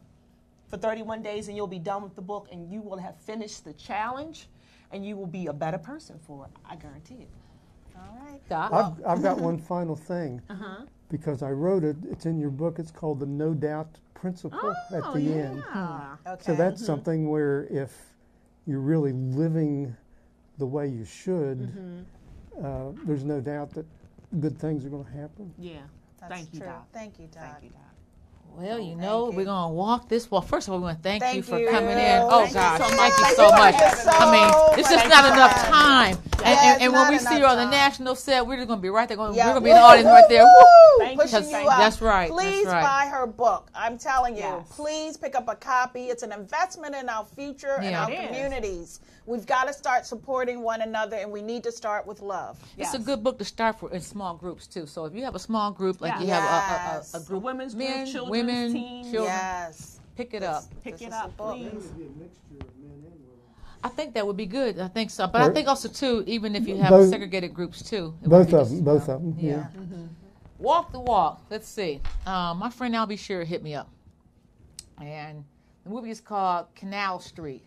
for 31 days, and you'll be done with the book, and you will have finished the challenge, and you will be a better person for it. I guarantee it. All right. Doc? I've, I've got *laughs* one final thing. Uh-huh. Because I wrote it, it's in your book. It's called the No Doubt Principle at Oh, the end. Okay. So that's something where if you're really living the way you should, Mm-hmm. uh, there's no doubt that good things are going to happen. Yeah. That's Thank you. Doc. Thank you, Doc. Thank you, Doc. Well, you oh, know, you. we're gonna walk this. Well, first of all, we want to thank, Thank you for you. coming in. Oh Thank you gosh, so thank you so much. Thank you so I mean, it's just much. not enough time. And, Yeah, and, it's and when we see you on the national set, we're just gonna be right there. Going, Yeah. We're gonna be in the audience right there. Woo! Thank you. Pushing you out. that's right, that's Please right. buy her book. I'm telling you, Yes. please pick up a copy. It's an investment in our future and Yeah. our It is. Communities. We've got to start supporting one another, and we need to start with love. It's a good book to start for in small groups too. So if you have a small group, like you Yes. have a, a, a, a Yes. group, women's group, men, children's women, team. children, Yes. pick it up. Pick This it is a up, please. I think that would be good. I think so, but I think also too, even if you have Both- segregated groups too, Both of them, both uh, of them. Yeah. Walk the walk. Let's see. Um, my friend Albie Sure hit me up, and the movie is called Canal Street.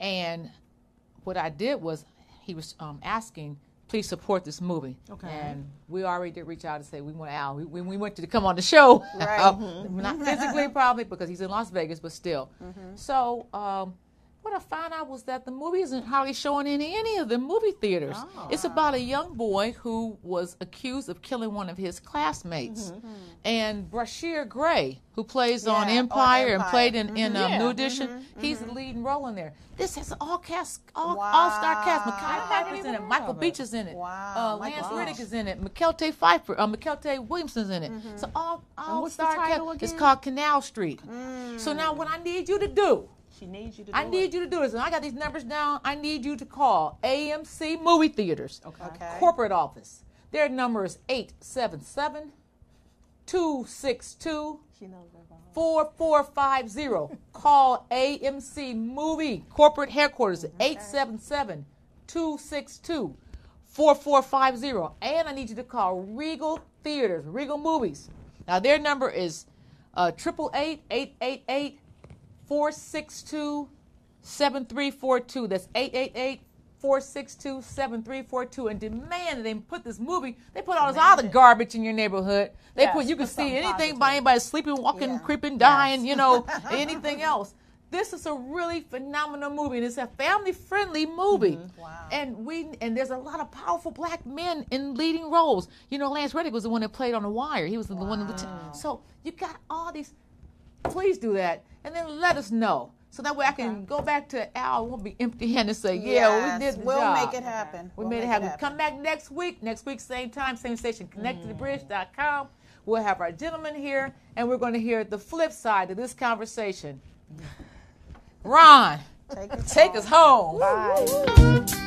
And what I did was, he was um, asking, please support this movie. Okay. And we already did reach out and say we want Al. We, we, we went to come on the show. Right. *laughs* Uh, Not physically, probably because he's in Las Vegas, but still. So. Um, what I found out was that the movie isn't hardly showing in any of the movie theaters. It's about a young boy who was accused of killing one of his classmates. And Bryshere Gray, who plays on Yeah, on Empire and played in, in um, Yeah. New Edition, he's the leading role in there. This has all cast, all, Wow. all star cast. Mekhi I Phifer's in it. Michael it. Beach is in it. Wow, Uh, Lance Beach. Reddick is in it. Mykelti Phifer, uh, Mykelti Williamson's in it. So all, all star cast. It's called Canal Street. So now what I need you to do. She needs you to do I it. need you to do this, and I got these numbers down. I need you to call AMC Movie Theaters Okay. corporate office. Their number is 877 262 She knows that. 4450. *laughs* Call AMC Movie corporate headquarters at 877 262 4450. And I need you to call Regal Theaters, Regal Movies. Now, their number is uh, 888 888 462 7342. That's 888 462 7342 and demand that they put this movie, they put all this other garbage in your neighborhood. They Yes, put, you can see anything positive. by anybody sleeping, walking, Yeah. creeping, dying, you know, *laughs* anything else. This is a really phenomenal movie, and it's a family-friendly movie. Mm-hmm. Wow. And we and there's a lot of powerful black men in leading roles. You know, Lance Reddick was the one that played on The Wire. He was the one. That, so you got all these. Please do that, and then let us know, so that way I can go back to Al. Won't be empty-handed. and Say, yeah, Yes, we did the we'll job. make it happen. We We'll made it make happen. Come back next week. Next week, same time, same station. Mm-hmm. ConnectToTheBridge.com. We'll have our gentleman here, and we're going to hear the flip side of this conversation. *laughs* Ron, Take, it take us home. Bye.